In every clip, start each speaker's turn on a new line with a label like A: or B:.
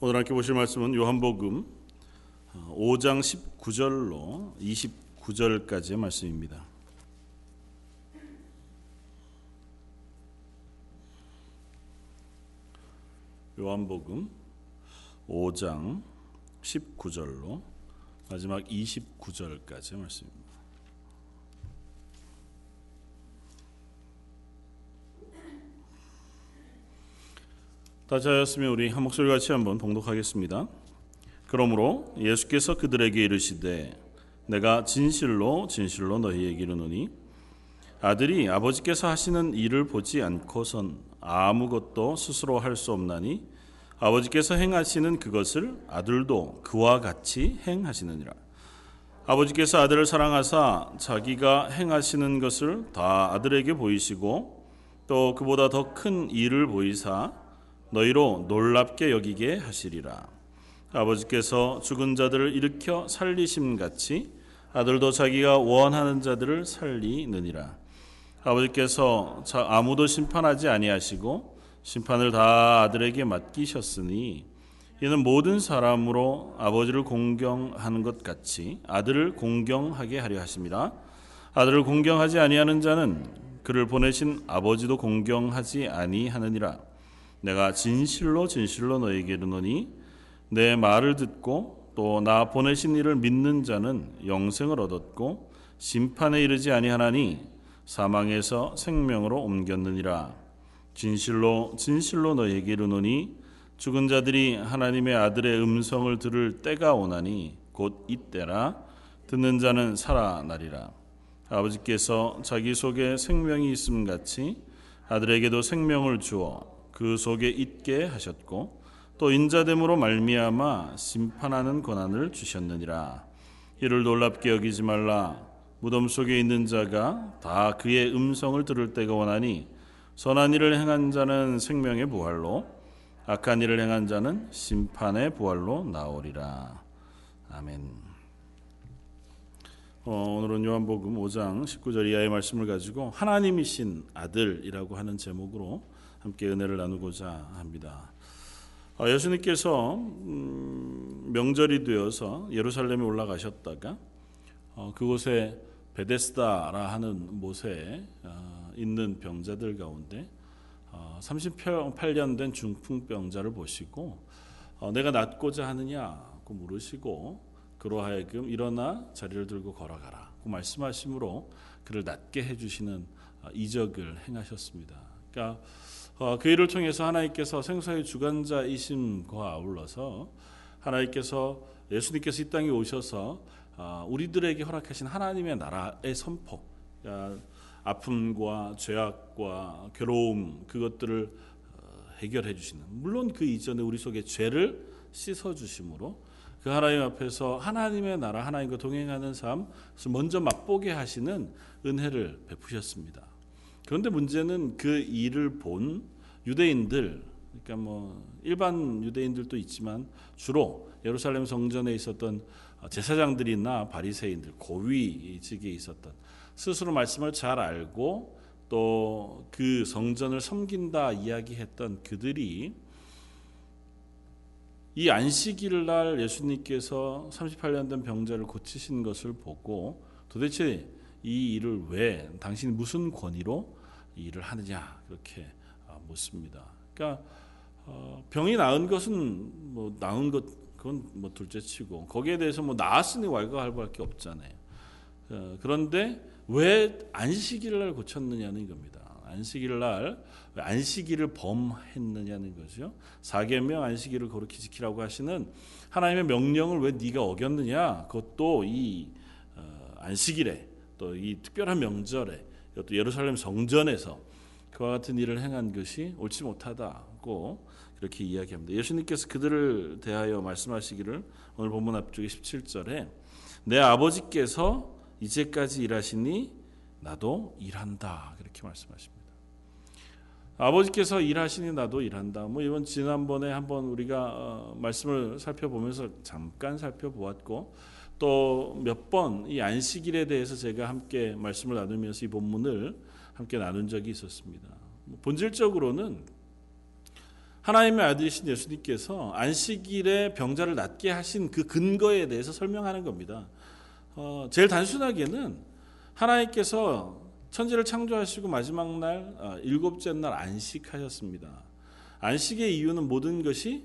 A: 오늘 함께 보실 말씀은 요한복음 5장 19절로 29절까지의 말씀입니다. 요한복음 5장 19절로 마지막 29절까지의 말씀입니다. 다시 하였으면 우리 한 목소리 같이 한번 봉독하겠습니다. 그러므로 예수께서 그들에게 이르시되 내가 진실로 진실로 너희에게 이르노니 아들이 아버지께서 하시는 일을 보지 않고선 아무것도 스스로 할 수 없나니 아버지께서 행하시는 그것을 아들도 그와 같이 행하시느니라. 아버지께서 아들을 사랑하사 자기가 행하시는 것을 다 아들에게 보이시고 또 그보다 더 큰 일을 보이사 너희로 놀랍게 여기게 하시리라. 아버지께서 죽은 자들을 일으켜 살리심 같이 아들도 자기가 원하는 자들을 살리느니라. 아버지께서 아무도 심판하지 아니하시고 심판을 다 아들에게 맡기셨으니 이는 모든 사람으로 아버지를 공경하는 것 같이 아들을 공경하게 하려 하십니다. 아들을 공경하지 아니하는 자는 그를 보내신 아버지도 공경하지 아니하느니라. 내가 진실로 진실로 너에게 이르노니 내 말을 듣고 또 나 보내신 이를 믿는 자는 영생을 얻었고 심판에 이르지 아니하나니 사망에서 생명으로 옮겼느니라. 진실로 진실로 너에게 이르노니 죽은 자들이 하나님의 아들의 음성을 들을 때가 오나니 곧 이때라 듣는 자는 살아나리라. 아버지께서 자기 속에 생명이 있음 같이 아들에게도 생명을 주어 그 속에 있게 하셨고 또 인자됨으로 말미암아 심판하는 권한을 주셨느니라. 이를 놀랍게 여기지 말라. 무덤 속에 있는 자가 다 그의 음성을 들을 때가 원하니 선한 일을 행한 자는 생명의 부활로 악한 일을 행한 자는 심판의 부활로 나오리라. 아멘. 어, 오늘은 요한복음 5장 19절 이하의 말씀을 가지고 하나님이신 아들이라고 하는 제목으로 함께 은혜를 나누고자 합니다. 어, 예수님께서 음, 명절이 되어서 예루살렘에 올라가셨다가 어, 그곳에 베데스다라 하는 못에 어, 있는 병자들 가운데 38년 된 중풍병자를 보시고 내가 낫고자 하느냐고 물으시고 그로 하여금 일어나 자리를 들고 걸어가라 그 말씀하심으로 그를 낫게 해주시는 이적을 행하셨습니다. 그러니까 어, 그 일을 통해서 하나님께서 생사의 주관자이심과 아울러서 하나님께서 예수님께서 이 땅에 오셔서 어, 우리들에게 허락하신 하나님의 나라의 선포, 그러니까 아픔과 죄악과 괴로움 그것들을 어, 해결해 주시는 물론 그 이전에 우리 속에 죄를 씻어 주심으로 그 하나님 앞에서 하나님의 나라 하나님과 동행하는 삶을 먼저 맛보게 하시는 은혜를 베푸셨습니다. 그런데 문제는 그 일을 본 유대인들, 그러니까 뭐 일반 유대인들도 있지만 주로 예루살렘 성전에 있었던 제사장들이나 바리새인들, 고위직에 있었던 스스로 말씀을 잘 알고 또 그 성전을 섬긴다 이야기했던 그들이 이 안식일 날 예수님께서 38년 된 병자를 고치신 것을 보고 도대체 이 일을 왜 당신이 무슨 권위로 일을 하느냐 그렇게 아, 묻습니다. 그러니까 어, 병이 나은 것은 뭐 나은 것 그건 뭐 둘째치고 거기에 대해서 뭐 나았으니 왈가왈부할 게 없잖아요. 어, 그런데 왜 안식일을 날 고쳤느냐는 겁니다. 안식일 날 안식일을 범했느냐는 거죠. 사계명 안식일을 거룩히 지키라고 하시는 하나님의 명령을 왜 네가 어겼느냐? 그것도 이 어, 안식일에 또 이 특별한 명절에 또 예루살렘 성전에서 그와 같은 일을 행한 것이 옳지 못하다고 그렇게 이야기합니다. 예수님께서 그들을 대하여 말씀하시기를 오늘 본문 앞쪽에 17절에 내 아버지께서 이제까지 일하시니 나도 일한다 그렇게 말씀하십니다. 아버지께서 일하시니 나도 일한다. 뭐 이번 지난번에 한번 우리가 어, 말씀을 살펴보면서 잠깐 살펴보았고 또 몇 번 이 안식일에 대해서 제가 함께 말씀을 나누면서 이 본문을 함께 나눈 적이 있었습니다. 뭐 본질적으로는 하나님의 아들이신 예수님께서 안식일에 병자를 낫게 하신 그 근거에 대해서 설명하는 겁니다. 어, 제일 단순하게는 하나님께서 천지를 창조하시고 마지막 날 어, 일곱째 날 안식하셨습니다. 안식의 이유는 모든 것이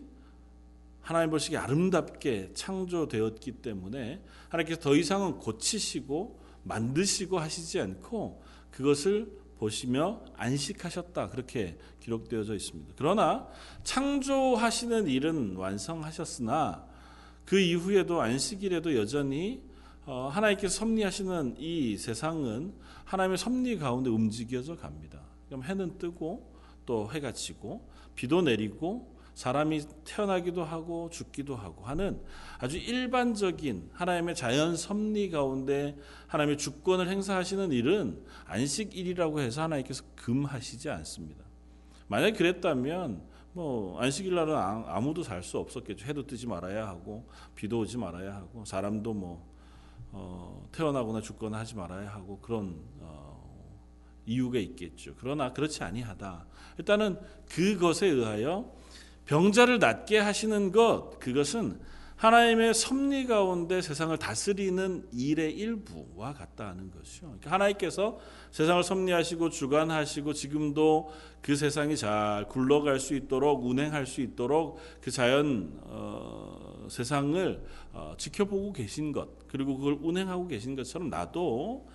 A: 하나님 보시기에 아름답게 창조되었기 때문에 하나님께서 더 이상은 고치시고 만드시고 하시지 않고 그것을 보시며 안식하셨다. 그렇게 기록되어져 있습니다. 그러나 창조하시는 일은 완성하셨으나 그 이후에도 안식일에도 여전히 어, 하나님께서 섭리하시는 이 세상은 하나님의 섭리 가운데 움직여져 갑니다. 그럼 해는 뜨고 또 해가 지고 비도 내리고 사람이 태어나기도 하고 죽기도 하고 하는 아주 일반적인 하나님의 자연 섭리 가운데 하나님의 주권을 행사하시는 일은 안식일이라고 해서 하나님께서 금하시지 않습니다. 만약 그랬다면 뭐 안식일 날은 아무도 살 수 없었겠죠. 해도 뜨지 말아야 하고 비도 오지 말아야 하고 사람도 뭐 어, 태어나거나 죽거나 하지 말아야 하고 그런 어, 이유가 있겠죠. 그러나 그렇지 아니하다. 일단은 그것에 의하여 병자를 낫게 하시는 것 그것은 하나님의 섭리 가운데 세상을 다스리는 일의 일부와 같다 하는 것이죠. 그러니까 하나님께서 세상을 섭리하시고 주관하시고 지금도 그 세상이 잘 굴러갈 수 있도록 운행할 수 있도록 그 자연 어, 세상을 어, 지켜보고 계신 것 그리고 그걸 운행하고 계신 것처럼 나도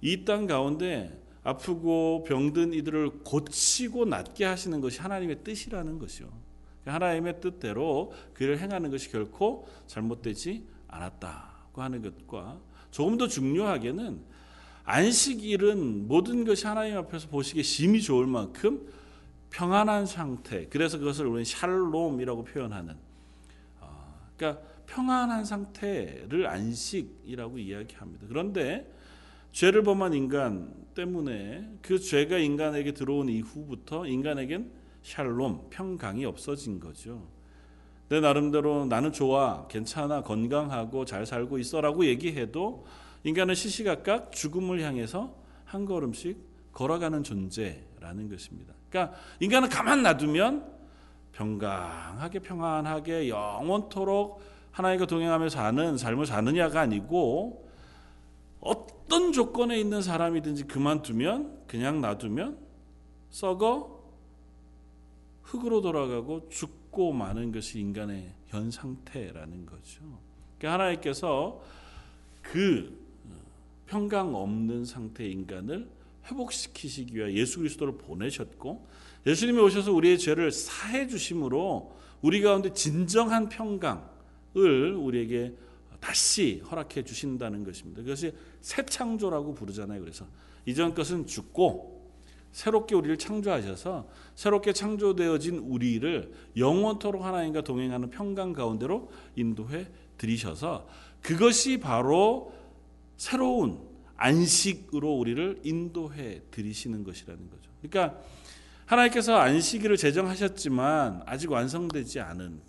A: 이 땅 가운데 아프고 병든 이들을 고치고 낫게 하시는 것이 하나님의 뜻이라는 것이요. 하나님의 뜻대로 그를 행하는 것이 결코 잘못되지 않았다고 하는 것과 조금 더 중요하게는 안식일은 모든 것이 하나님 앞에서 보시기에 심히 좋을 만큼 평안한 상태. 그래서 그것을 우리는 샬롬이라고 표현하는. 어, 그러니까 평안한 상태를 안식이라고 이야기합니다. 그런데 죄를 범한 인간 때문에 그 죄가 인간에게 들어온 이후부터 인간에겐 샬롬, 평강이 없어진 거죠. 내 나름대로 나는 좋아, 괜찮아, 건강하고 잘 살고 있어라고 얘기해도 인간은 시시각각 죽음을 향해서 한 걸음씩 걸어가는 존재라는 것입니다. 그러니까 인간은 가만 놔두면 평강하게 평안하게 영원토록 하나님과 동행하며 사는 삶을 사느냐가 아니고 어떤 조건에 있는 사람이든지 그만두면 그냥 놔두면 썩어 흙으로 돌아가고 죽고 마는 것이 인간의 현 상태라는 거죠. 그러니까 하나님께서 그 평강 없는 상태의 인간을 회복시키시기 위해 예수 그리스도를 보내셨고 예수님이 오셔서 우리의 죄를 사해 주심으로 우리 가운데 진정한 평강을 우리에게 다시 허락해 주신다는 것입니다. 그것이 새 창조라고 부르잖아요. 그래서 이전 것은 죽고 새롭게 우리를 창조하셔서 새롭게 창조되어진 우리를 영원토록 하나님과 동행하는 평강 가운데로 인도해 드리셔서 그것이 바로 새로운 안식으로 우리를 인도해 드리시는 것이라는 거죠. 그러니까 하나님께서 안식일을 제정하셨지만 아직 완성되지 않은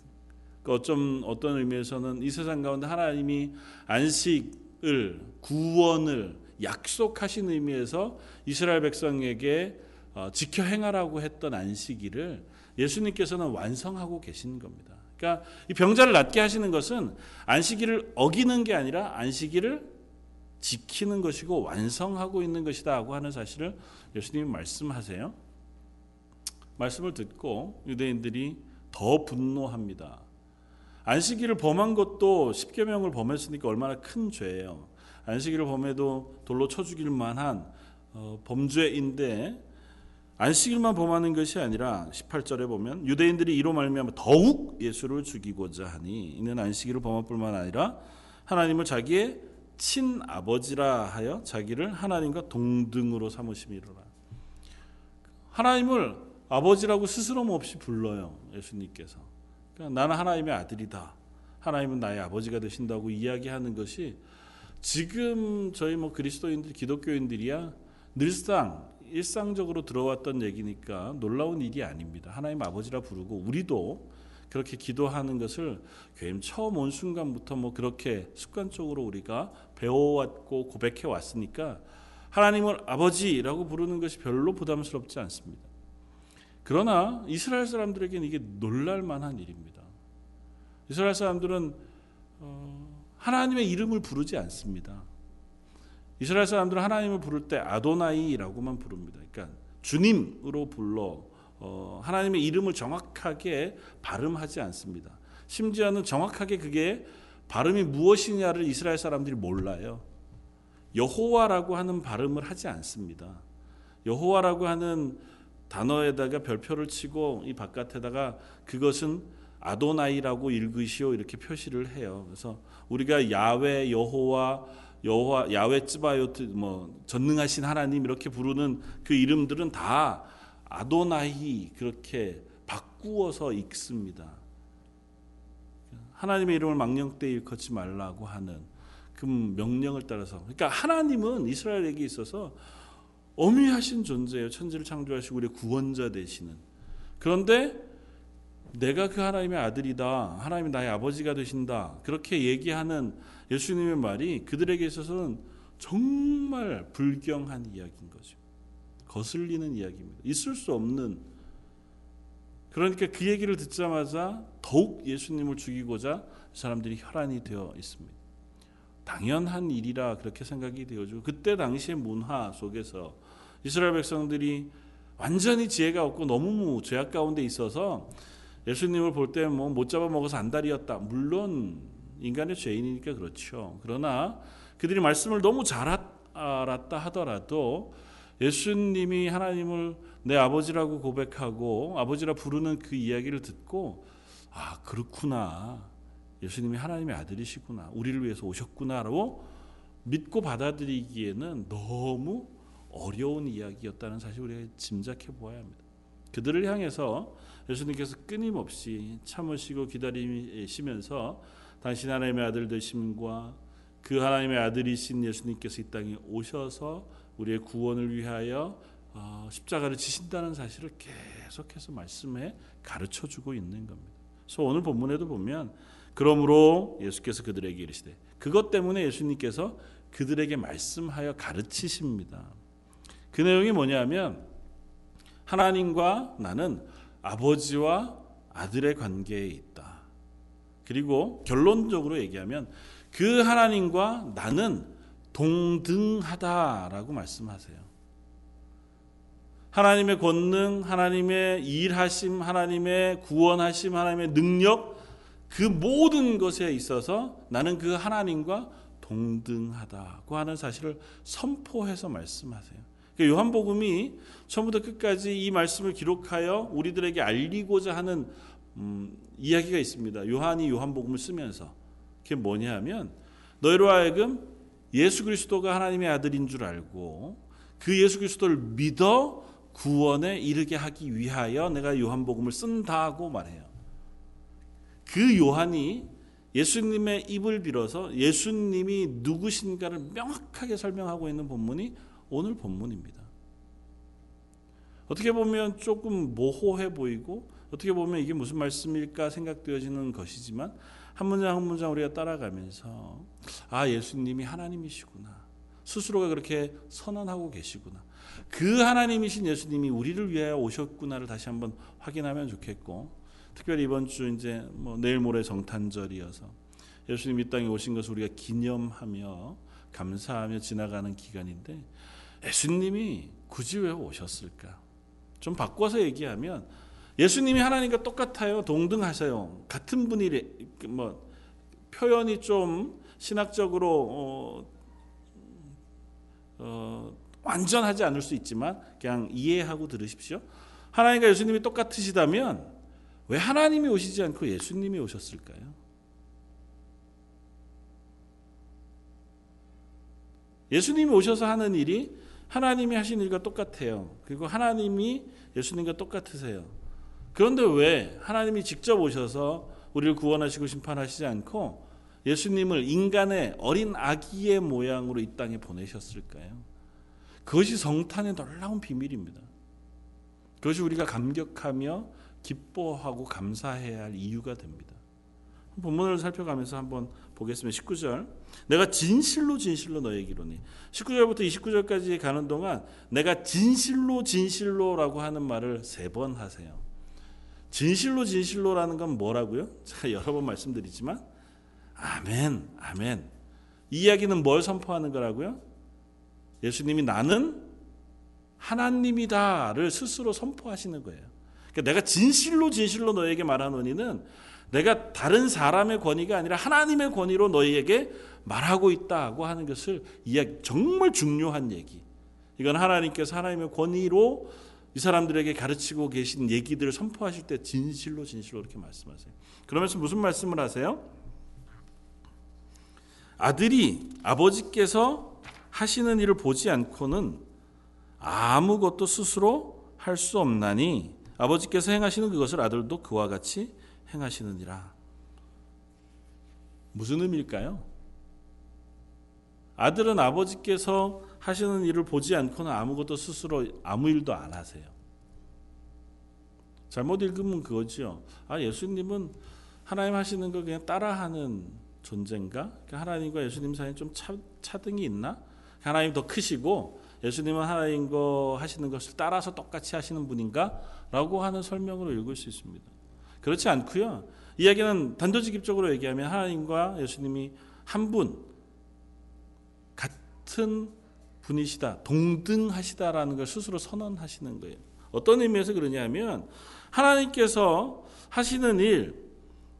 A: 그 어쩜 어떤 의미에서는 이 세상 가운데 하나님이 안식을 구원을 약속하신 의미에서 이스라엘 백성에게 어, 지켜 행하라고 했던 안식일을 예수님께서는 완성하고 계신 겁니다. 그러니까 이 병자를 낫게 하시는 것은 안식일을 어기는 게 아니라 안식일을 지키는 것이고 완성하고 있는 것이다고 하는 사실을 예수님이 말씀하세요. 말씀을 듣고 유대인들이 더 분노합니다. 안식일을 범한 것도 십계명을 범했으니까 얼마나 큰 죄예요. 안식일을 범해도 돌로 쳐 죽일 만한 어, 범죄인데 안식일만 범하는 것이 아니라 18절에 보면 유대인들이 이로 말미암아 더욱 예수를 죽이고자 하니 이는 안식일을 범할 뿐만 아니라 하나님을 자기의 친아버지라 하여 자기를 하나님과 동등으로 삼으심이로라. 하나님을 아버지라고 스스럼 없이 불러요. 예수님께서. 그러니까 나는 하나님의 아들이다. 하나님은 나의 아버지가 되신다고 이야기하는 것이 지금 저희 뭐 그리스도인들 기독교인들이야 늘상 일상적으로 들어왔던 얘기니까 놀라운 일이 아닙니다. 하나님 아버지라 부르고 우리도 그렇게 기도하는 것을 교회 처음 온 순간부터 뭐 그렇게 습관적으로 우리가 배워왔고 고백해 왔으니까 하나님을 아버지라고 부르는 것이 별로 부담스럽지 않습니다. 그러나 이스라엘 사람들에게는 이게 놀랄 만한 일입니다. 이스라엘 사람들은 어, 하나님의 이름을 부르지 않습니다. 이스라엘 사람들은 하나님을 부를 때 아도나이라고만 부릅니다. 그러니까 주님으로 불러 어, 하나님의 이름을 정확하게 발음하지 않습니다. 심지어는 정확하게 그게 발음이 무엇이냐를 이스라엘 사람들이 몰라요. 여호와라고 하는 발음을 하지 않습니다. 여호와라고 하는 단어에다가 별표를 치고 이 바깥에다가 그것은 아도나이라고 읽으시오 이렇게 표시를 해요. 그래서 우리가 야외 여호와 여호와 야외 츠바요트 뭐 전능하신 하나님 이렇게 부르는 그 이름들은 다 아도나이 그렇게 바꾸어서 읽습니다. 하나님의 이름을 망령되이 일컫지 말라고 하는 그 명령을 따라서 그러니까 하나님은 이스라엘에게 있어서 어미하신 존재예요. 천지를 창조하시고 우리 구원자 되시는. 그런데 내가 그 하나님의 아들이다. 하나님이 나의 아버지가 되신다. 그렇게 얘기하는 예수님의 말이 그들에게 있어서는 정말 불경한 이야기인 거죠. 거슬리는 이야기입니다. 있을 수 없는 그러니까 그 얘기를 듣자마자 더욱 예수님을 죽이고자 사람들이 혈안이 되어 있습니다. 당연한 일이라 그렇게 생각이 되어지고 그때 당시의 문화 속에서 이스라엘 백성들이 완전히 지혜가 없고 너무 죄악 가운데 있어서 예수님을 볼 때 뭐 못 잡아 먹어서 안달이었다. 물론 인간의 죄인이니까 그렇죠. 그러나 그들이 말씀을 너무 잘 알았다 하더라도 예수님이 하나님을 내 아버지라고 고백하고 아버지라 부르는 그 이야기를 듣고 아 그렇구나 예수님이 하나님의 아들이시구나 우리를 위해서 오셨구나라고 믿고 받아들이기에는 너무 어려운 이야기였다는 사실 우리가 짐작해 보아야 합니다. 그들을 향해서 예수님께서 끊임없이 참으시고 기다리시면서 당신 하나님의 아들 되심과 그 하나님의 아들이신 예수님께서 이 땅에 오셔서 우리의 구원을 위하여 어, 십자가를 지신다는 사실을 계속해서 말씀에 가르쳐 주고 있는 겁니다. 그래서 오늘 본문에도 보면 그러므로 예수께서 그들에게 이르시되 그것 때문에 예수님께서 그들에게 말씀하여 가르치십니다. 그 내용이 뭐냐면 하나님과 나는 아버지와 아들의 관계에 있다. 그리고 결론적으로 얘기하면 그 하나님과 나는 동등하다라고 말씀하세요. 하나님의 권능, 하나님의 일하심, 하나님의 구원하심, 하나님의 능력 그 모든 것에 있어서 나는 그 하나님과 동등하다고 하는 사실을 선포해서 말씀하세요. 그러니까 요한복음이 처음부터 끝까지 이 말씀을 기록하여 우리들에게 알리고자 하는 음, 이야기가 있습니다. 요한이 요한복음을 쓰면서 그게 뭐냐면 너희로 하여금 예수 그리스도가 하나님의 아들인 줄 알고 그 예수 그리스도를 믿어 구원에 이르게 하기 위하여 내가 요한복음을 쓴다고 말해요. 그 요한이 예수님의 입을 빌어서 예수님이 누구신가를 명확하게 설명하고 있는 본문이 오늘 본문입니다. 어떻게 보면 조금 모호해 보이고 어떻게 보면 이게 무슨 말씀일까 생각되어지는 것이지만 한 문장 한 문장 우리가 따라가면서 아 예수님이 하나님이시구나 스스로가 그렇게 선언하고 계시구나 그 하나님이신 예수님이 우리를 위하여 오셨구나를 다시 한번 확인하면 좋겠고 특별히 이번 주 이제 뭐 내일 모레 정탄절이어서 예수님 이 땅에 오신 것을 우리가 기념하며 감사하며 지나가는 기간인데 예수님이 굳이 왜 오셨을까? 좀 바꿔서 얘기하면 예수님이 하나님과 똑같아요. 동등하세요. 같은 분이 뭐 표현이 좀 신학적으로 어, 어, 완전하지 않을 수 있지만 그냥 이해하고 들으십시오. 하나님과 예수님이 똑같으시다면 왜 하나님이 오시지 않고 예수님이 오셨을까요? 예수님이 오셔서 하는 일이 하나님이 하신 일과 똑같아요. 그리고 하나님이 예수님과 똑같으세요. 그런데 왜 하나님이 직접 오셔서 우리를 구원하시고 심판하시지 않고 예수님을 인간의 어린 아기의 모양으로 이 땅에 보내셨을까요? 그것이 성탄의 놀라운 비밀입니다. 그것이 우리가 감격하며 기뻐하고 감사해야 할 이유가 됩니다. 본문을 살펴가면서 한번 보겠습니다. 19절. 내가 진실로 진실로 너에게 이르니. 19절부터 29절까지 가는 동안 내가 진실로 진실로라고 하는 말을 세 번 하세요. 진실로 진실로라는 건 뭐라고요? 제가 여러 번 말씀드리지만 아멘, 아멘. 이 이야기는 뭘 선포하는 거라고요? 예수님이 나는 하나님이다를 스스로 선포하시는 거예요. 그러니까 내가 진실로 진실로 너에게 말하노니는 내가 다른 사람의 권위가 아니라 하나님의 권위로 너희에게 말하고 있다고 하는 것을 이야기 정말 중요한 얘기. 이건 하나님께서 하나님의 권위로 이 사람들에게 가르치고 계신 얘기들을 선포하실 때 진실로 진실로 이렇게 말씀하세요. 그러면서 무슨 말씀을 하세요? 아들이 아버지께서 하시는 일을 보지 않고는 아무것도 스스로 할 수 없나니 아버지께서 행하시는 그것을 아들도 그와 같이 행하시느니라. 무슨 의미일까요? 아들은 아버지께서 하시는 일을 보지 않고는 아무것도 스스로 아무 일도 안 하세요. 잘못 읽으면 그거죠. 아 예수님은 하나님 하시는 거 그냥 따라하는 존재인가? 그러니까 하나님과 예수님 사이에 좀 차, 차등이 있나? 하나님 더 크시고 예수님은 하나님 거 하시는 것을 따라서 똑같이 하시는 분인가? 라고 하는 설명으로 읽을 수 있습니다. 그렇지 않고요. 이야기는 단도직입적으로 얘기하면 하나님과 예수님이 한 분, 같은 분이시다, 동등하시다라는 걸 스스로 선언하시는 거예요. 어떤 의미에서 그러냐면 하나님께서 하시는 일,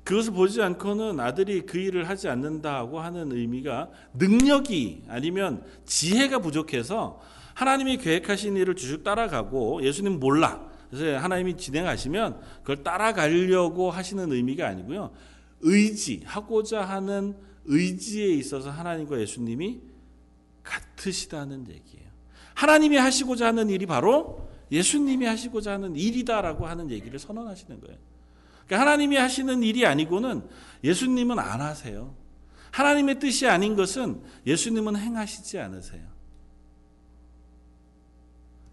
A: 그것을 보지 않고는 아들이 그 일을 하지 않는다고 하는 의미가 능력이 아니면 지혜가 부족해서 하나님이 계획하신 일을 쭉 따라가고 예수님 몰라. 그래서 하나님이 진행하시면 그걸 따라가려고 하시는 의미가 아니고요. 의지, 하고자 하는 의지에 있어서 하나님과 예수님이 같으시다는 얘기예요. 하나님이 하시고자 하는 일이 바로 예수님이 하시고자 하는 일이다라고 하는 얘기를 선언하시는 거예요. 그러니까 하나님이 하시는 일이 아니고는 예수님은 안 하세요. 하나님의 뜻이 아닌 것은 예수님은 행하시지 않으세요.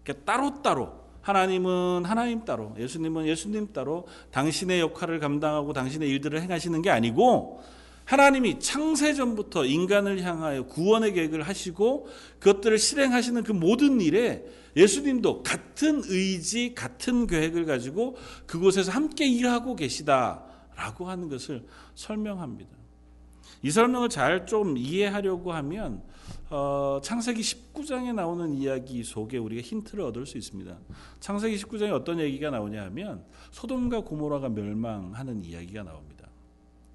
A: 그러니까 따로따로 하나님은 하나님 따로, 예수님은 예수님 따로 당신의 역할을 감당하고 당신의 일들을 행하시는 게 아니고 하나님이 창세 전부터 인간을 향하여 구원의 계획을 하시고 그것들을 실행하시는 그 모든 일에 예수님도 같은 의지, 같은 계획을 가지고 그곳에서 함께 일하고 계시다라고 하는 것을 설명합니다. 이 설명을 잘 좀 이해하려고 하면 어, 창세기 19장에 나오는 이야기 속에 우리가 힌트를 얻을 수 있습니다. 창세기 19장에 어떤 얘기가 나오냐 하면 소돔과 고모라가 멸망하는 이야기가 나옵니다.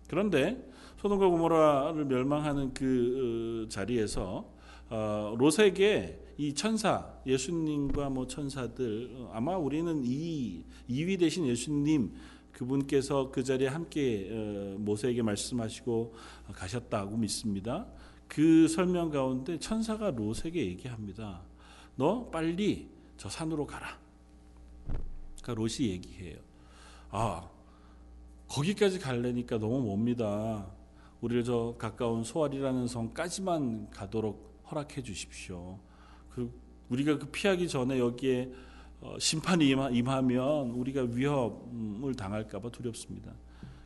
A: 그런데 소돔과 고모라를 멸망하는 그 어, 자리에서 어, 롯에게 이 천사 예수님과 뭐 천사들 어, 아마 우리는 이 이위 대신 예수님 그분께서 그 자리에 함께 모세에게 말씀하시고 가셨다고 믿습니다. 그 설명 가운데 천사가 롯에게 얘기합니다. 너 빨리 저 산으로 가라. 그러니까 롯이 얘기해요. 아 거기까지 갈래니까 너무 멉니다. 우리를 저 가까운 소알이라는 성까지만 가도록 허락해 주십시오. 그 우리가 그 피하기 전에 여기에 어, 심판이 임하면 우리가 위협을 당할까봐 두렵습니다.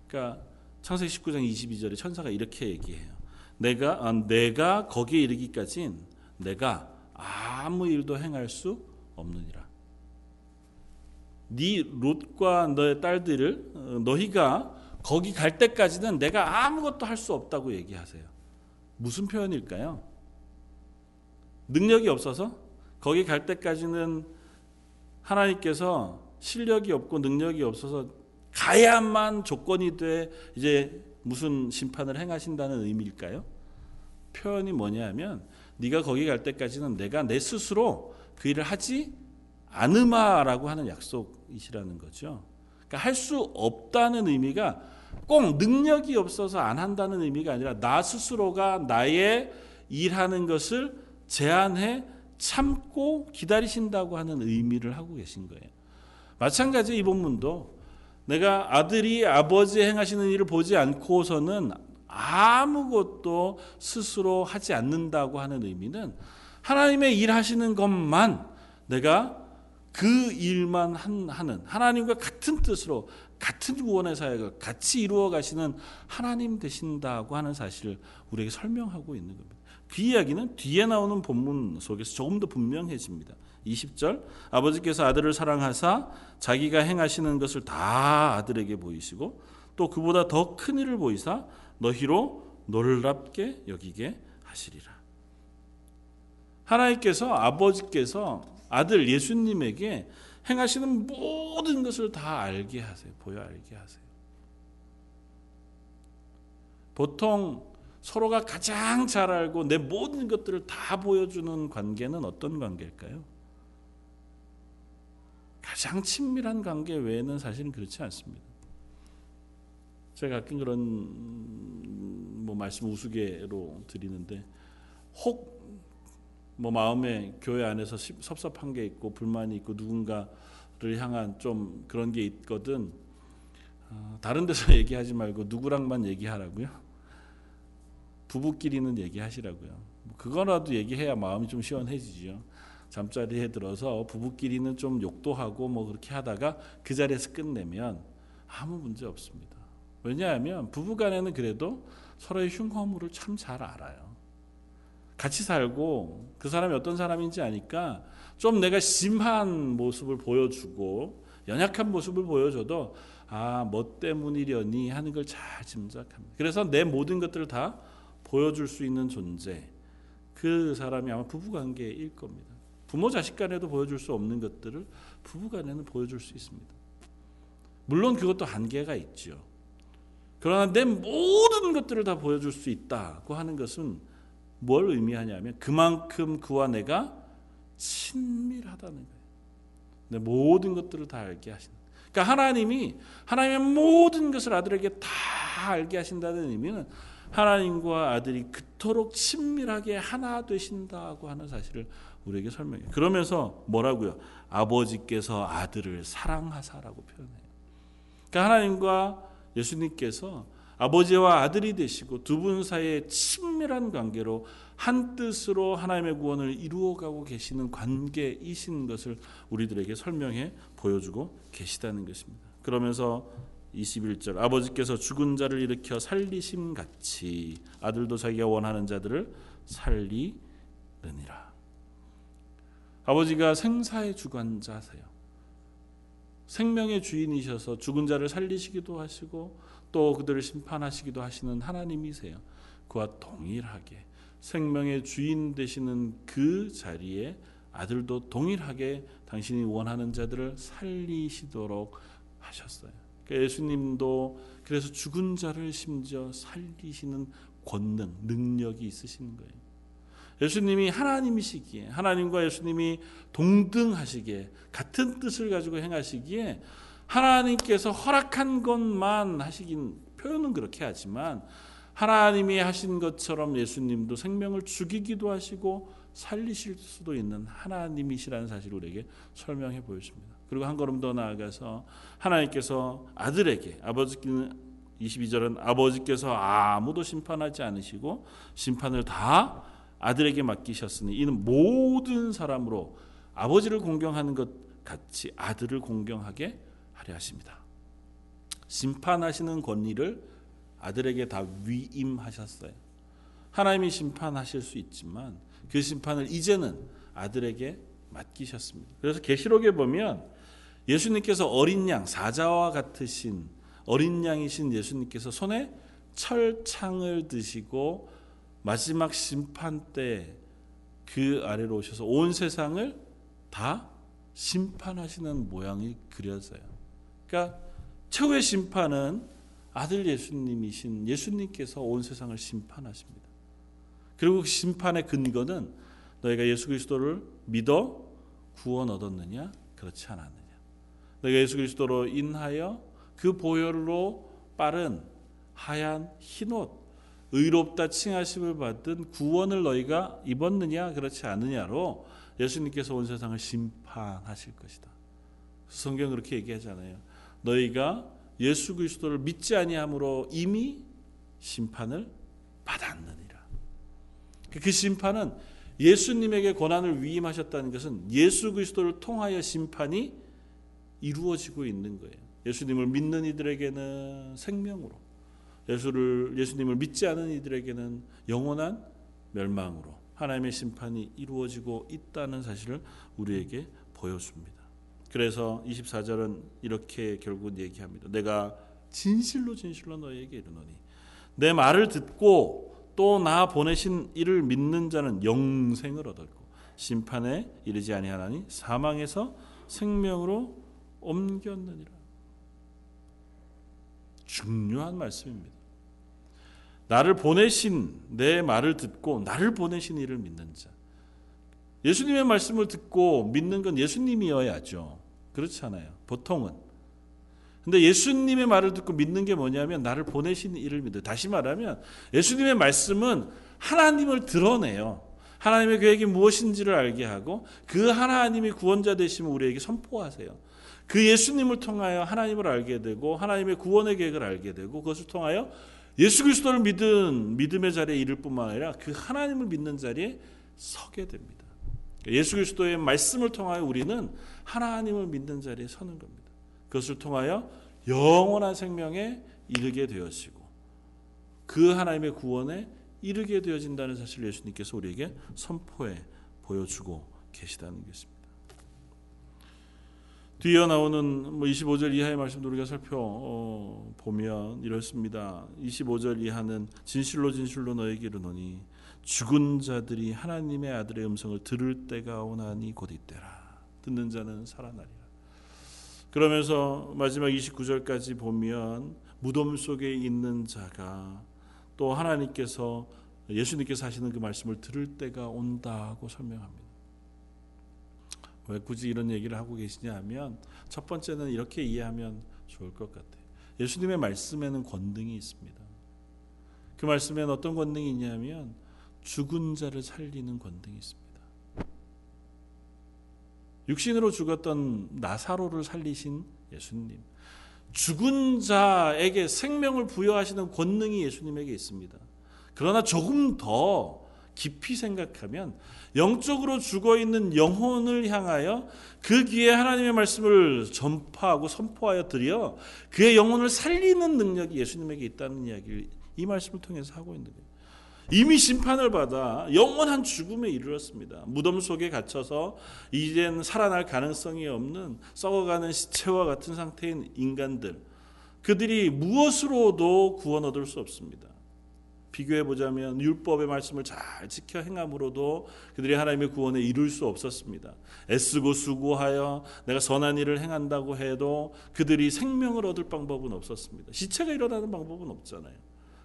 A: 그러니까 창세기 19장 22절에 천사가 이렇게 얘기해요. 내가 아, 내가 거기에 이르기까진 내가 아무 일도 행할 수 없느니라. 네 롯과 너의 딸들을 어, 너희가 거기 갈 때까지는 내가 아무것도 할 수 없다고 얘기하세요. 무슨 표현일까요? 능력이 없어서 거기 갈 때까지는 하나님께서 실력이 없고 능력이 없어서 가야만 조건이 돼 이제 무슨 심판을 행하신다는 의미일까요? 표현이 뭐냐면 네가 거기 갈 때까지는 내가 내 스스로 그 일을 하지 않으마라고 하는 약속이시라는 거죠. 그러니까 할 수 없다는 의미가 꼭 능력이 없어서 안 한다는 의미가 아니라 나 스스로가 나의 일하는 것을 제한해 참고 기다리신다고 하는 의미를 하고 계신 거예요. 마찬가지 이 본문도 내가 아들이 아버지 행하시는 일을 보지 않고서는 아무것도 스스로 하지 않는다고 하는 의미는 하나님의 일하시는 것만 내가 그 일만 하는 하나님과 같은 뜻으로 같은 구원의 사역을 같이 이루어 가시는 하나님 되신다고 하는 사실을 우리에게 설명하고 있는 겁니다. 그 이야기는 뒤에 나오는 본문 속에서 조금 더 분명해집니다. 20절 아버지께서 아들을 사랑하사 자기가 행하시는 것을 다 아들에게 보이시고 또 그보다 더 큰 일을 보이사 너희로 놀랍게 여기게 하시리라. 하나님께서 아버지께서 아들 예수님에게 행하시는 모든 것을 다 알게 하세요. 보여 알게 하세요. 보통 서로가 가장 잘 알고 내 모든 것들을 다 보여주는 관계는 어떤 관계일까요? 가장 친밀한 관계 외에는 사실은 그렇지 않습니다. 제가 가끔 그런 뭐 말씀 우스개로 드리는데 혹 뭐 마음에 교회 안에서 섭섭한 게 있고 불만이 있고 누군가를 향한 좀 그런 게 있거든 어, 다른 데서 얘기하지 말고 누구랑만 얘기하라고요. 부부끼리는 얘기하시라고요. 뭐 그거라도 얘기해야 마음이 좀 시원해지죠. 잠자리에 들어서 부부끼리는 좀 욕도 하고 뭐 그렇게 하다가 그 자리에서 끝내면 아무 문제 없습니다. 왜냐하면 부부간에는 그래도 서로의 흉허물을 참 잘 알아요. 같이 살고 그 사람이 어떤 사람인지 아니까 좀 내가 심한 모습을 보여주고 연약한 모습을 보여줘도 아, 뭐 때문이려니 하는 걸 잘 짐작합니다. 그래서 내 모든 것들을 다 보여줄 수 있는 존재. 그 사람이 아마 부부 관계일 겁니다. 부모 자식 간에도 보여줄 수 없는 것들을 부부 간에는 보여줄 수 있습니다. 물론 그것도 한계가 있죠. 그러나 내 모든 것들을 다 보여줄 수 있다고 하는 것은 뭘 의미하냐면 그만큼 그와 내가 친밀하다는 거예요. 내 모든 것들을 다 알게 하신다. 그러니까 하나님이 하나님의 모든 것을 아들에게 다 알게 하신다는 의미는 하나님과 아들이 그토록 친밀하게 하나 되신다고 하는 사실을 우리에게 설명해요. 그러면서 뭐라고요? 아버지께서 아들을 사랑하사라고 표현해요. 그러니까 하나님과 예수님께서 아버지와 아들이 되시고 두 분 사이에 친밀한 관계로 한 뜻으로 하나님의 구원을 이루어가고 계시는 관계이신 것을 우리들에게 설명해 보여주고 계시다는 것입니다. 그러면서 21절 아버지께서 죽은 자를 일으켜 살리심 같이 아들도 자기가 원하는 자들을 살리느니라. 아버지가 생사의 주관자세요. 생명의 주인이셔서 죽은 자를 살리시기도 하시고 또 그들을 심판하시기도 하시는 하나님이세요. 그와 동일하게 생명의 주인 되시는 그 자리에 아들도 동일하게 당신이 원하는 자들을 살리시도록 하셨어요. 그러니까 예수님도 그래서 죽은 자를 심지어 살리시는 권능, 능력이 있으신 거예요. 예수님이 하나님이시기에 하나님과 예수님이 동등하시기에 같은 뜻을 가지고 행하시기에 하나님께서 허락한 것만 하시긴 표현은 그렇게 하지만 하나님이 하신 것처럼 예수님도 생명을 죽이기도 하시고 살리실 수도 있는 하나님이시라는 사실을 우리에게 설명해 보여줍니다. 그리고 한 걸음 더 나아가서 하나님께서 아들에게 아버지께는 22절은 아버지께서 아무도 심판하지 않으시고 심판을 다 아들에게 맡기셨으니 이는 모든 사람으로 아버지를 공경하는 것 같이 아들을 공경하게 하려 하십니다. 심판하시는 권리를 아들에게 다 위임하셨어요. 하나님이 심판하실 수 있지만 그 심판을 이제는 아들에게 맡기셨습니다. 그래서 계시록에 보면 예수님께서 어린 양 사자와 같으신 어린 양이신 예수님께서 손에 철창을 드시고 마지막 심판 때 그 아래로 오셔서 온 세상을 다 심판하시는 모양이 그려져요. 그러니까 최후의 심판은 아들 예수님이신 예수님께서 온 세상을 심판하십니다. 그리고 그 심판의 근거는 너희가 예수 그리스도를 믿어 구원 얻었느냐? 그렇지 않았느냐. 너희가 예수 그리스도로 인하여 그 보혈로 빠른 하얀 흰옷 의롭다 칭하심을 받은 구원을 너희가 입었느냐 그렇지 않느냐로 예수님께서 온 세상을 심판하실 것이다. 성경 그렇게 얘기하잖아요. 너희가 예수 그리스도를 믿지 아니함으로 이미 심판을 받았느니라. 그 심판은 예수님에게 권한을 위임하셨다는 것은 예수 그리스도를 통하여 심판이 이루어지고 있는 거예요. 예수님을 믿는 이들에게는 생명으로 예수를 예수님을 믿지 않은 이들에게는 영원한 멸망으로 하나님의 심판이 이루어지고 있다는 사실을 우리에게 보여줍니다. 그래서 24절은 이렇게 결국 얘기합니다. 내가 진실로 진실로 너에게 이르노니 내 말을 듣고 또 나 보내신 이를 믿는 자는 영생을 얻었고 심판에 이르지 아니하나니 사망에서 생명으로 옮겼느니라. 중요한 말씀입니다. 나를 보내신 내 말을 듣고 나를 보내신 이를 믿는 자. 예수님의 말씀을 듣고 믿는 건 예수님이어야죠. 그렇잖아요. 보통은. 근데 예수님의 말을 듣고 믿는 게 뭐냐면 나를 보내신 이를 믿어. 다시 말하면 예수님의 말씀은 하나님을 드러내요. 하나님의 계획이 무엇인지를 알게 하고 그 하나님이 구원자 되심을 우리에게 선포하세요. 그 예수님을 통하여 하나님을 알게 되고 하나님의 구원의 계획을 알게 되고 그것을 통하여 예수 그리스도를 믿은 믿음의 자리에 이를 뿐만 아니라 그 하나님을 믿는 자리에 서게 됩니다. 예수 그리스도의 말씀을 통하여 우리는 하나님을 믿는 자리에 서는 겁니다. 그것을 통하여 영원한 생명에 이르게 되어지고 그 하나님의 구원에 이르게 되어진다는 사실을 예수님께서 우리에게 선포해 보여주고 계시다는 것입니다. 뒤에 나오는 뭐 25절 이하의 말씀도 우리가 살펴보면 이렇습니다. 25절 이하는 진실로 진실로 너에게 이르노니 죽은 자들이 하나님의 아들의 음성을 들을 때가 오나니 곧 이때라. 듣는 자는 살아나리라. 그러면서 마지막 29절까지 보면 무덤 속에 있는 자가 또 하나님께서 예수님께서 하시는 그 말씀을 들을 때가 온다고 설명합니다. 왜 굳이 이런 얘기를 하고 계시냐 하면 첫 번째는 이렇게 이해하면 좋을 것 같아요. 예수님의 말씀에는 권능이 있습니다. 그 말씀에는 어떤 권능이 있냐면 죽은 자를 살리는 권능이 있습니다. 육신으로 죽었던 나사로를 살리신 예수님. 죽은 자에게 생명을 부여하시는 권능이 예수님에게 있습니다. 그러나 조금 더 깊이 생각하면 영적으로 죽어 있는 영혼을 향하여 그 귀에 하나님의 말씀을 전파하고 선포하여 드려 그의 영혼을 살리는 능력이 예수님에게 있다는 이야기를 이 말씀을 통해서 하고 있는 거예요. 이미 심판을 받아 영원한 죽음에 이르렀습니다. 무덤 속에 갇혀서 이젠 살아날 가능성이 없는 썩어가는 시체와 같은 상태인 인간들. 그들이 무엇으로도 구원 얻을 수 없습니다. 비교해 보자면 율법의 말씀을 잘 지켜 행함으로도 그들이 하나님의 구원에 이룰 수 없었습니다. 애쓰고 수고하여 내가 선한 일을 행한다고 해도 그들이 생명을 얻을 방법은 없었습니다. 시체가 일어나는 방법은 없잖아요.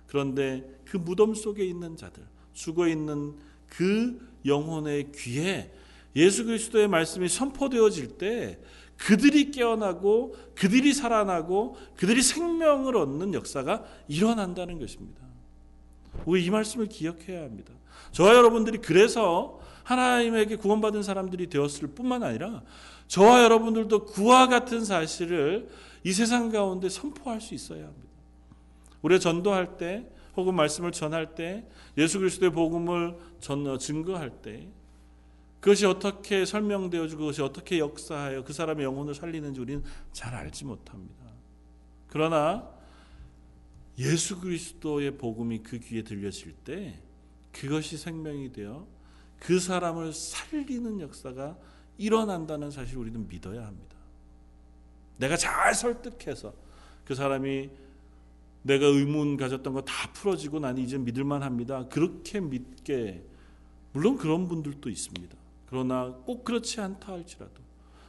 A: 그런데 그 무덤 속에 있는 자들, 죽어 있는 그 영혼의 귀에 예수 그리스도의 말씀이 선포되어질 때 그들이 깨어나고 그들이 살아나고 그들이 생명을 얻는 역사가 일어난다는 것입니다. 우리 이 말씀을 기억해야 합니다. 저와 여러분들이 그래서 하나님에게 구원받은 사람들이 되었을 뿐만 아니라 저와 여러분들도 그와 같은 사실을 이 세상 가운데 선포할 수 있어야 합니다. 우리가 전도할 때 혹은 말씀을 전할 때 예수 그리스도의 복음을 전 증거할 때 그것이 어떻게 설명되어지고 그것이 어떻게 역사하여 그 사람의 영혼을 살리는지 우리는 잘 알지 못합니다. 그러나 예수 그리스도의 복음이 그 귀에 들려질 때 그것이 생명이 되어 그 사람을 살리는 역사가 일어난다는 사실 우리는 믿어야 합니다. 내가 잘 설득해서 그 사람이 내가 의문 가졌던 거 다 풀어지고 난 이제 믿을만 합니다. 그렇게 믿게 물론 그런 분들도 있습니다. 그러나 꼭 그렇지 않다 할지라도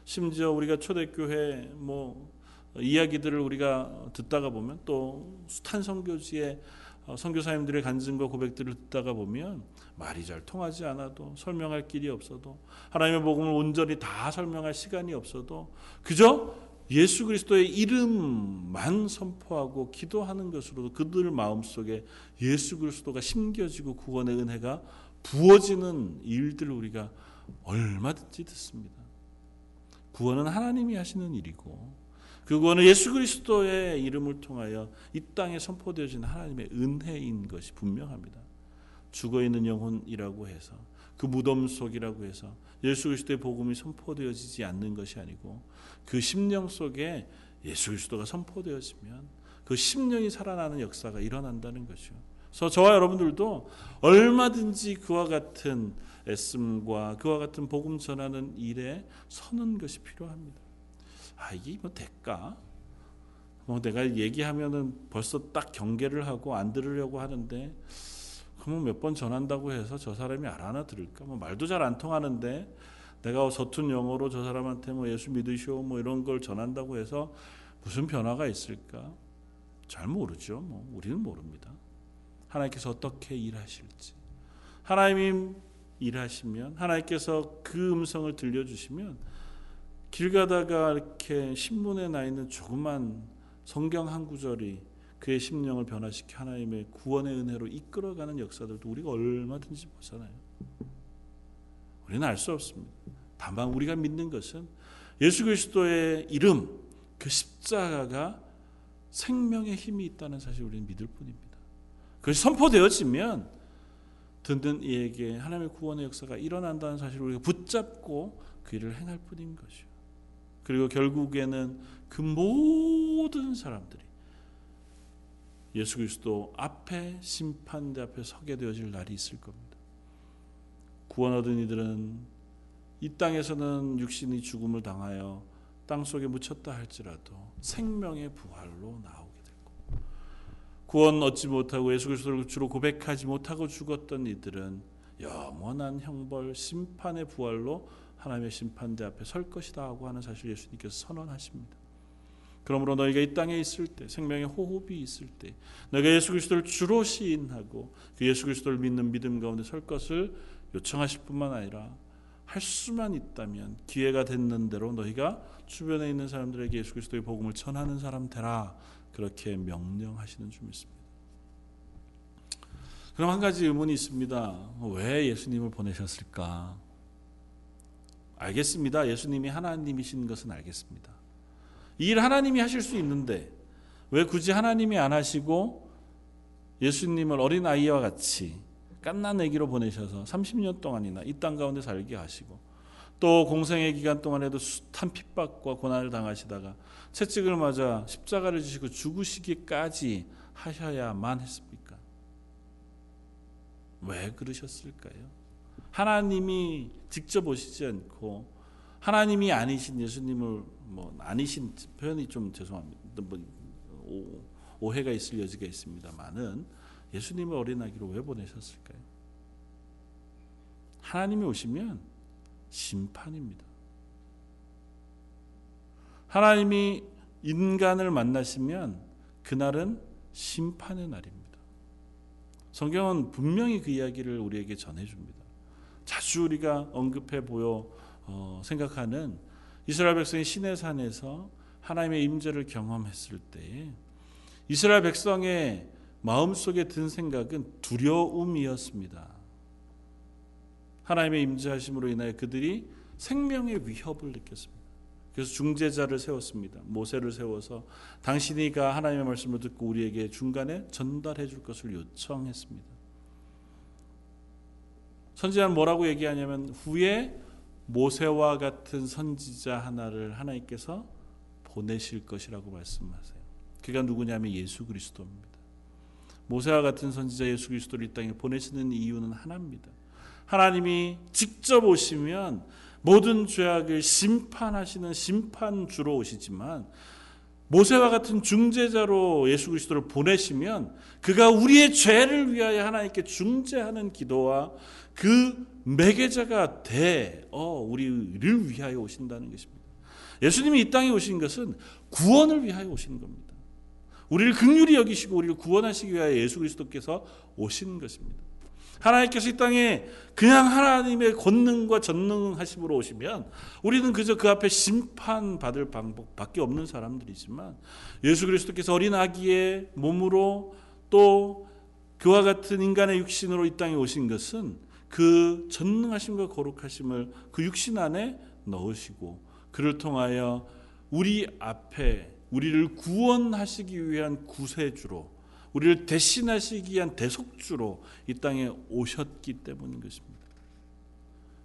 A: 심지어 우리가 초대교회 뭐 이야기들을 우리가 듣다가 보면 또 숱한 선교지의 어, 선교사님들의 간증과 고백들을 듣다가 보면 말이 잘 통하지 않아도 설명할 길이 없어도 하나님의 복음을 온전히 다 설명할 시간이 없어도 그저 예수 그리스도의 이름만 선포하고 기도하는 것으로도 그들 마음속에 예수 그리스도가 심겨지고 구원의 은혜가 부어지는 일들을 우리가 얼마든지 듣습니다. 구원은 하나님이 하시는 일이고 그거는 예수 그리스도의 이름을 통하여 이 땅에 선포되어진 하나님의 은혜인 것이 분명합니다. 죽어 있는 영혼이라고 해서 그 무덤 속이라고 해서 예수 그리스도의 복음이 선포되어지지 않는 것이 아니고 그 심령 속에 예수 그리스도가 선포되어지면 그 심령이 살아나는 역사가 일어난다는 것이죠. 그래서 저와 여러분들도 얼마든지 그와 같은 애씀과 그와 같은 복음 전하는 일에 서는 것이 필요합니다. 아 이게 뭐 될까? 뭐 내가 얘기하면은 벌써 딱 경계를 하고 안 들으려고 하는데 그러면 몇 번 전한다고 해서 저 사람이 알아나 들을까? 뭐 말도 잘 안 통하는데 내가 서툰 영어로 저 사람한테 뭐 예수 믿으시오 뭐 이런 걸 전한다고 해서 무슨 변화가 있을까? 잘 모르죠. 뭐 우리는 모릅니다. 하나님께서 어떻게 일하실지. 하나님이 일하시면 하나님께서 그 음성을 들려주시면 길 가다가 이렇게 신문에 나 있는 조그만 성경 한 구절이 그의 심령을 변화시켜 하나님의 구원의 은혜로 이끌어가는 역사들도 우리가 얼마든지 보잖아요. 우리는 알 수 없습니다. 다만 우리가 믿는 것은 예수 그리스도의 이름, 그 십자가가 생명의 힘이 있다는 사실 우리는 믿을 뿐입니다. 그것이 선포되어지면 듣는 이에게 하나님의 구원의 역사가 일어난다는 사실을 우리가 붙잡고 그 일을 행할 뿐인 것이요. 그리고 결국에는 그 모든 사람들이 예수 그리스도 앞에 심판대 앞에 서게 되어질 날이 있을 겁니다. 구원 얻은 이들은 이 땅에서는 육신이 죽음을 당하여 땅 속에 묻혔다 할지라도 생명의 부활로 나오게 되고 구원 얻지 못하고 예수 그리스도를 주로 고백하지 못하고 죽었던 이들은 영원한 형벌 심판의 부활로 하나님의 심판대 앞에 설 것이다 하고 하는 사실 예수님께서 선언하십니다. 그러므로 너희가 이 땅에 있을 때 생명의 호흡이 있을 때 너희가 예수 그리스도를 주로 시인하고 그 예수 그리스도를 믿는 믿음 가운데 설 것을 요청하실 뿐만 아니라 할 수만 있다면 기회가 됐는 대로 너희가 주변에 있는 사람들에게 예수 그리스도의 복음을 전하는 사람 되라 그렇게 명령하시는 줄 믿습니다. 그럼 한 가지 의문이 있습니다. 왜 예수님을 보내셨을까? 알겠습니다. 예수님이 하나님이신 것은 알겠습니다. 이 일 하나님이 하실 수 있는데 왜 굳이 하나님이 안 하시고 예수님을 어린 아이와 같이 깐난 아기로 보내셔서 30년 동안이나 이 땅 가운데 살게 하시고 또 공생의 기간 동안에도 숱한 핍박과 고난을 당하시다가 채찍을 맞아 십자가를 지시고 죽으시기까지 하셔야만 했습니까? 왜 그러셨을까요? 하나님이 직접 오시지 않고 하나님이 아니신 예수님을 뭐 아니신 표현이 좀 죄송합니다. 뭐 오해가 있을 여지가 있습니다만은 예수님을 어린 아기로 왜 보내셨을까요? 하나님이 오시면 심판입니다. 하나님이 인간을 만나시면 그날은 심판의 날입니다. 성경은 분명히 그 이야기를 우리에게 전해줍니다. 자주 우리가 언급해 보여 어, 생각하는 이스라엘 백성이 시내 산에서 하나님의 임재를 경험했을 때 이스라엘 백성의 마음속에 든 생각은 두려움이었습니다. 하나님의 임재하심으로 인하여 그들이 생명의 위협을 느꼈습니다. 그래서 중재자를 세웠습니다. 모세를 세워서 당신이가 하나님의 말씀을 듣고 우리에게 중간에 전달해 줄 것을 요청했습니다. 선지자는 뭐라고 얘기하냐면 후에 모세와 같은 선지자 하나를 하나님께서 보내실 것이라고 말씀하세요. 그가 누구냐면 예수 그리스도입니다. 모세와 같은 선지자 예수 그리스도를 이 땅에 보내시는 이유는 하나입니다. 하나님이 직접 오시면 모든 죄악을 심판하시는 심판주로 오시지만 모세와 같은 중재자로 예수 그리스도를 보내시면 그가 우리의 죄를 위하여 하나님께 중재하는 기도와 그 매개자가 돼 어, 우리를 위하여 오신다는 것입니다. 예수님이 이 땅에 오신 것은 구원을 위하여 오신 겁니다. 우리를 극률히 여기시고 우리를 구원하시기 위하여 예수 그리스도께서 오신 것입니다. 하나님께서 이 땅에 그냥 하나님의 권능과 전능하심으로 오시면 우리는 그저 그 앞에 심판받을 방법밖에 없는 사람들이지만 예수 그리스도께서 어린 아기의 몸으로 또 그와 같은 인간의 육신으로 이 땅에 오신 것은 그 전능하심과 거룩하심을 그 육신 안에 넣으시고 그를 통하여 우리 앞에 우리를 구원하시기 위한 구세주로 우리를 대신하시기 위한 대속주로 이 땅에 오셨기 때문인 것입니다.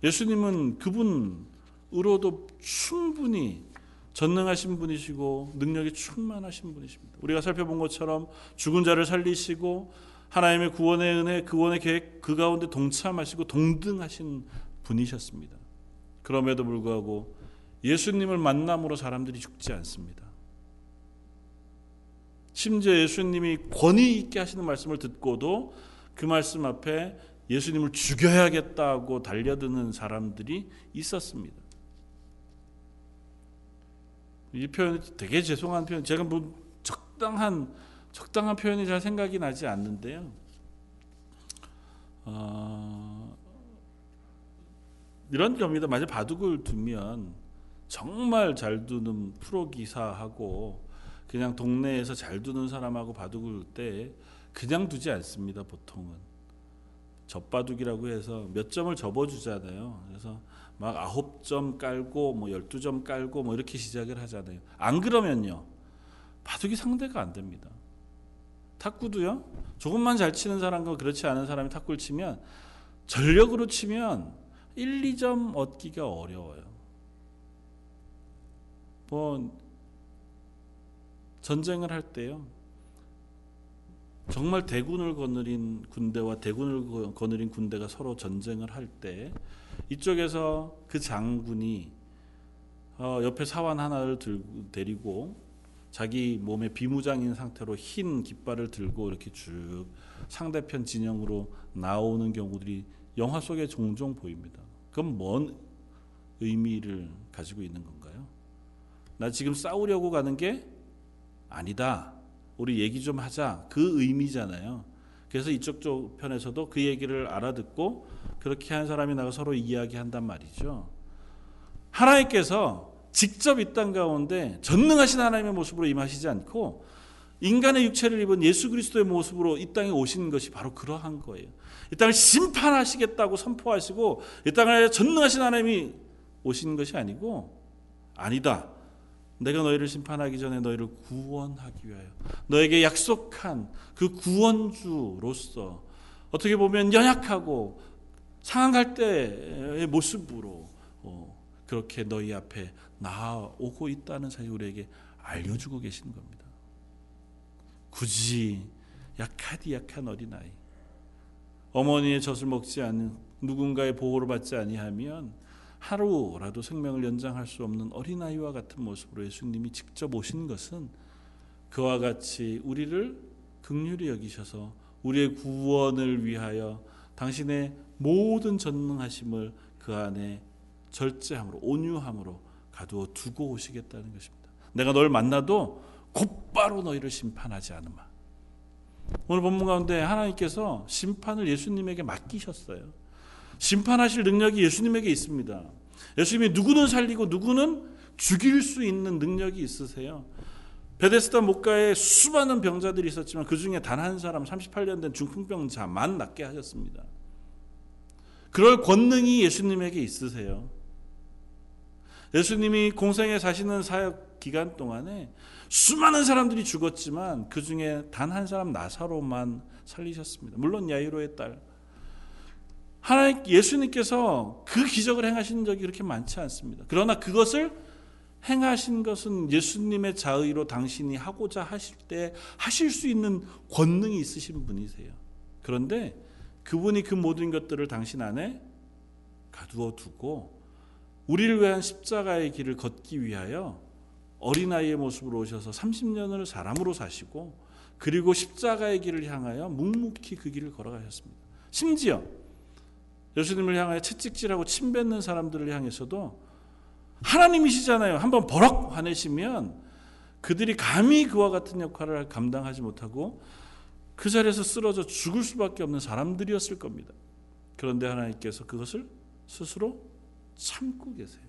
A: 예수님은 그분으로도 충분히 전능하신 분이시고 능력이 충만하신 분이십니다. 우리가 살펴본 것처럼 죽은 자를 살리시고 하나님의 구원의 은혜, 구원의 계획 그 가운데 동참하시고 동등하신 분이셨습니다. 그럼에도 불구하고 예수님을 만남으로 사람들이 죽지 않습니다. 심지어 예수님이 권위 있게 하시는 말씀을 듣고도 그 말씀 앞에 예수님을 죽여야겠다고 달려드는 사람들이 있었습니다. 이 표현 되게 죄송한 표현. 제가 뭐 적당한 적당한 표현이 잘 생각이 나지 않는데요. 어, 이런 겁니다. 만약 바둑을 두면 정말 잘 두는 프로 기사하고 그냥 동네에서 잘 두는 사람하고 바둑을 때 그냥 두지 않습니다. 보통은 젖바둑이라고 해서 몇 점을 접어주잖아요. 그래서 막 아홉 점 깔고 뭐 열두 점 깔고 뭐 이렇게 시작을 하잖아요. 안 그러면요 바둑이 상대가 안 됩니다. 탁구도요 조금만 잘 치는 사람과 그렇지 않은 사람이 탁구를 치면 전력으로 치면 1, 2점 얻기가 어려워요. 뭐 전쟁을 할 때요. 정말 대군을 거느린 군대와 대군을 거느린 군대가 서로 전쟁을 할 때 이쪽에서 그 장군이 어, 옆에 사원 하나를 들고 데리고 자기 몸에 비무장인 상태로 흰 깃발을 들고 이렇게 쭉 상대편 진영으로 나오는 경우들이 영화 속에 종종 보입니다. 그건 뭔 의미를 가지고 있는 건가요? 나 지금 싸우려고 가는 게 아니다. 우리 얘기 좀 하자. 그 의미잖아요. 그래서 이쪽 쪽 편에서도 그 얘기를 알아듣고 그렇게 한 사람이 나가 서로 이야기한단 말이죠. 하나님께서 직접 이 땅 가운데 전능하신 하나님의 모습으로 임하시지 않고 인간의 육체를 입은 예수 그리스도의 모습으로 이 땅에 오신 것이 바로 그러한 거예요. 이 땅을 심판하시겠다고 선포하시고 이 땅을 전능하신 하나님이 오신 것이 아니고 아니다. 내가 너희를 심판하기 전에 너희를 구원하기 위하여 너에게 약속한 그 구원주로서 어떻게 보면 연약하고 상한 때의 모습으로 어, 그렇게 너희 앞에 나오고 있다는 사실 우리에게 알려주고 계신 겁니다. 굳이 약하디 약한 어린아이 어머니의 젖을 먹지 않는 누군가의 보호를 받지 아니하면 하루라도 생명을 연장할 수 없는 어린아이와 같은 모습으로 예수님이 직접 오신 것은 그와 같이 우리를 극률히 여기셔서 우리의 구원을 위하여 당신의 모든 전능하심을 그 안에 절제함으로 온유함으로 가두어 두고 오시겠다는 것입니다. 내가 널 만나도 곧바로 너희를 심판하지 않으마. 오늘 본문 가운데 하나님께서 심판을 예수님에게 맡기셨어요. 심판하실 능력이 예수님에게 있습니다. 예수님이 누구는 살리고 누구는 죽일 수 있는 능력이 있으세요. 베데스다 목가에 수많은 병자들이 있었지만 그 중에 단 한 사람 38년 된 중풍병자만 낫게 하셨습니다. 그럴 권능이 예수님에게 있으세요. 예수님이 공생에 사시는 사역 기간 동안에 수많은 사람들이 죽었지만 그 중에 단 한 사람 나사로만 살리셨습니다. 물론 야이로의 딸. 하나님 예수님께서 그 기적을 행하신 적이 그렇게 많지 않습니다. 그러나 그것을 행하신 것은 예수님의 자의로 당신이 하고자 하실 때 하실 수 있는 권능이 있으신 분이세요. 그런데 그분이 그 모든 것들을 당신 안에 가두어 두고 우리를 위한 십자가의 길을 걷기 위하여 어린아이의 모습으로 오셔서 30년을 사람으로 사시고 그리고 십자가의 길을 향하여 묵묵히 그 길을 걸어가셨습니다. 심지어 예수님을 향하여 채찍질하고 침 뱉는 사람들을 향해서도 하나님이시잖아요. 한번 버럭 화내시면 그들이 감히 그와 같은 역할을 감당하지 못하고 그 자리에서 쓰러져 죽을 수밖에 없는 사람들이었을 겁니다. 그런데 하나님께서 그것을 스스로 참고 계세요.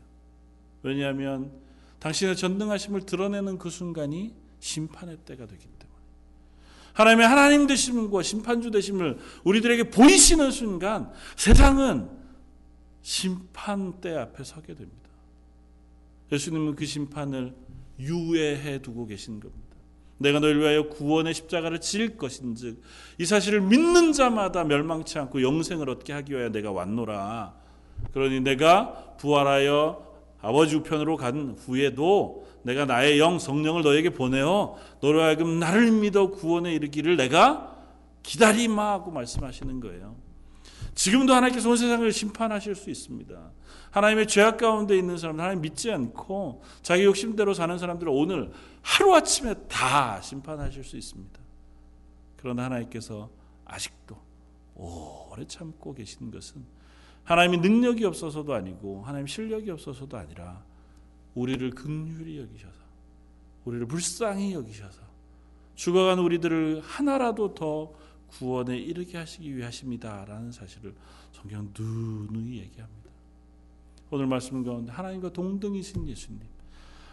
A: 왜냐하면 당신의 전능하심을 드러내는 그 순간이 심판의 때가 되기 때문에 하나님의 하나님 되심과 심판주 되심을 우리들에게 보이시는 순간 세상은 심판대 앞에 서게 됩니다. 예수님은 그 심판을 유예해 두고 계신 겁니다. 내가 너희를 위하여 구원의 십자가를 질 것인즉 이 사실을 믿는 자마다 멸망치 않고 영생을 얻게 하기 위하여 내가 왔노라. 그러니 내가 부활하여 아버지 우편으로 간 후에도 내가 나의 영 성령을 너에게 보내어 너로 하여금 나를 믿어 구원에 이르기를 내가 기다리마 하고 말씀하시는 거예요. 지금도 하나님께서 온 세상을 심판하실 수 있습니다. 하나님의 죄악 가운데 있는 사람들 하나님 믿지 않고 자기 욕심대로 사는 사람들을 오늘 하루아침에 다 심판하실 수 있습니다. 그러나 하나님께서 아직도 오래 참고 계신 것은 하나님이 능력이 없어서도 아니고 하나님 실력이 없어서도 아니라 우리를 극률히 여기셔서 우리를 불쌍히 여기셔서 죽어간 우리들을 하나라도 더 구원에 이르게 하시기 위하십니다라는 사실을 성경 누누이 얘기합니다. 오늘 말씀 가운데 하나님과 동등이신 예수님,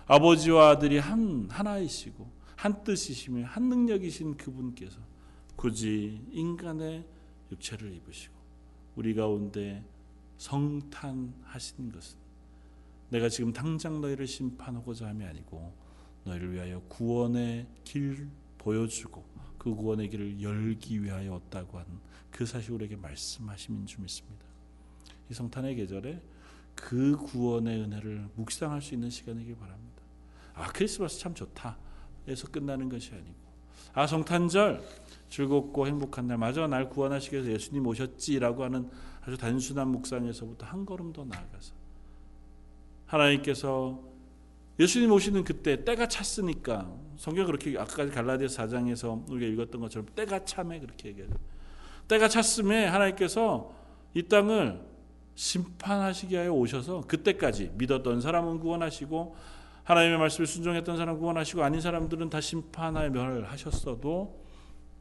A: 아버지와 아들이 한 하나이시고 한 뜻이시며 한 능력이신 그분께서 굳이 인간의 육체를 입으시고 우리 가운데 성탄하신 것은 내가 지금 당장 너희를 심판하고자 함이 아니고 너희를 위하여 구원의 길 보여주고 그 구원의 길을 열기 위하여 왔다고 하는 그 사실 우리에게 말씀하심인 줄 믿습니다. 이 성탄의 계절에 그 구원의 은혜를 묵상할 수 있는 시간이길 바랍니다. 아 크리스마스 참 좋다. 에서 끝나는 것이 아니고 아 성탄절 즐겁고 행복한 날 맞아 날 구원하시기 위해서 예수님 오셨지라고 하는 아주 단순한 묵상에서부터 한 걸음 더 나아가서 하나님께서 예수님 오시는 그때 때가 찼으니까 성경 그렇게 아까까지 갈라디아 4장에서 우리가 읽었던 것처럼 때가 참에 그렇게 얘기해요. 때가 찼음에 하나님께서 이 땅을 심판하시기 위하여 오셔서 그때까지 믿었던 사람은 구원하시고 하나님의 말씀을 순종했던 사람 구원하시고 아닌 사람들은 다 심판하여 멸하셨어도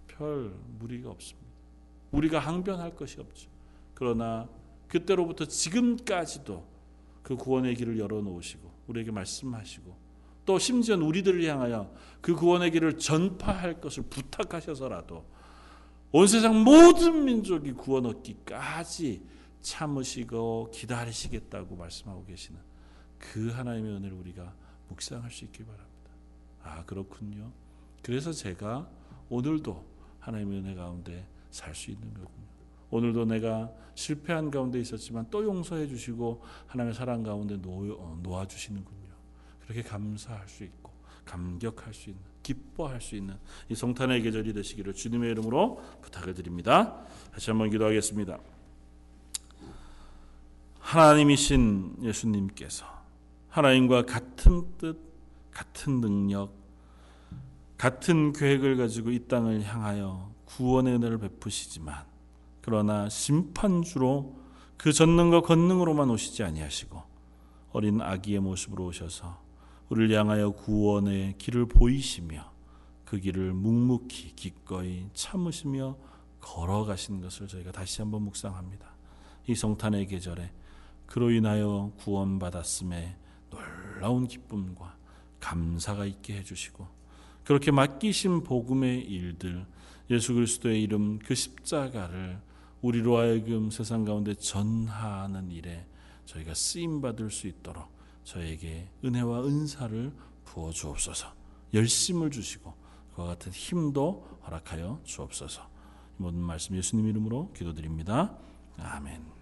A: 별 무리가 없습니다. 우리가 항변할 것이 없죠. 그러나 그때로부터 지금까지도 그 구원의 길을 열어놓으시고 우리에게 말씀하시고 또 심지어 우리들을 향하여 그 구원의 길을 전파할 것을 부탁하셔서라도 온 세상 모든 민족이 구원 얻기까지 참으시고 기다리시겠다고 말씀하고 계시는 그 하나님의 은혜를 우리가 묵상할 수 있길 바랍니다. 아 그렇군요. 그래서 제가 오늘도 하나님의 은혜 가운데 살 수 있는 거군요. 오늘도 내가 실패한 가운데 있었지만 또 용서해 주시고 하나님의 사랑 가운데 어, 놓아 주시는군요. 그렇게 감사할 수 있고 감격할 수 있는 기뻐할 수 있는 이 성탄의 계절이 되시기를 주님의 이름으로 부탁을 드립니다. 다시 한번 기도하겠습니다. 하나님이신 예수님께서 하나님과 같은 뜻, 같은 능력, 같은 계획을 가지고 이 땅을 향하여 구원의 은혜를 베푸시지만 그러나 심판주로 그 전능과 권능으로만 오시지 아니하시고 어린 아기의 모습으로 오셔서 우리를 향하여 구원의 길을 보이시며 그 길을 묵묵히 기꺼이 참으시며 걸어가신 것을 저희가 다시 한번 묵상합니다. 이 성탄의 계절에 그로 인하여 구원받았음에 놀라운 기쁨과 감사가 있게 해주시고 그렇게 맡기신 복음의 일들 예수 그리스도의 이름 그 십자가를 우리로 하여금 세상 가운데 전하는 일에 저희가 쓰임 받을 수 있도록 저에게 은혜와 은사를 부어 주옵소서. 열심을 주시고 그와 같은 힘도 허락하여 주옵소서. 모든 말씀 예수님 이름으로 기도드립니다. 아멘.